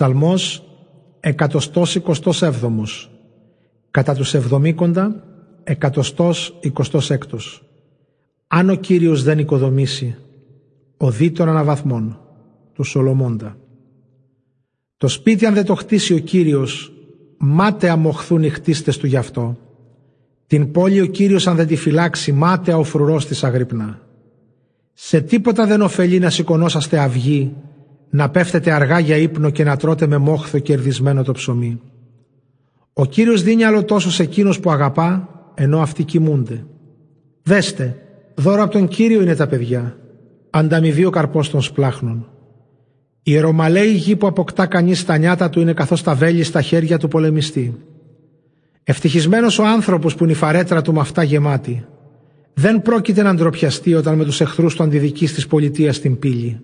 Ψαλμός 127 Κατά τους εβδομήκοντα 126 Αν ο Κύριος δεν οικοδομήσει ο δι των αναβαθμών του Σολομώντα. Το σπίτι αν δεν το χτίσει ο Κύριος μάταια μοχθούν οι χτίστες του γι' αυτό. Την πόλη ο Κύριος αν δεν τη φυλάξει μάταια ο φρουρός της αγρυπνά. Σε τίποτα δεν ωφελεί να σηκωνόσαστε αυγή να πέφτετε αργά για ύπνο και να τρώτε με μόχθο κερδισμένο το ψωμί. Ο Κύριος δίνει άλλο τόσο σε εκείνος που αγαπά, ενώ αυτοί κοιμούνται. Δέστε, δώρο από τον Κύριο είναι τα παιδιά, ανταμοιβεί ο καρπός των σπλάχνων. Η ερωμαλαίη γη που αποκτά κανείς στα νιάτα του είναι καθώς τα βέλη στα χέρια του πολεμιστή. Ευτυχισμένος ο άνθρωπος που είναι η φαρέτρα του με αυτά γεμάτη. Δεν πρόκειται να ντροπιαστεί όταν με τους εχθρούς του αντιδικείς της πολιτείας στην πύλη.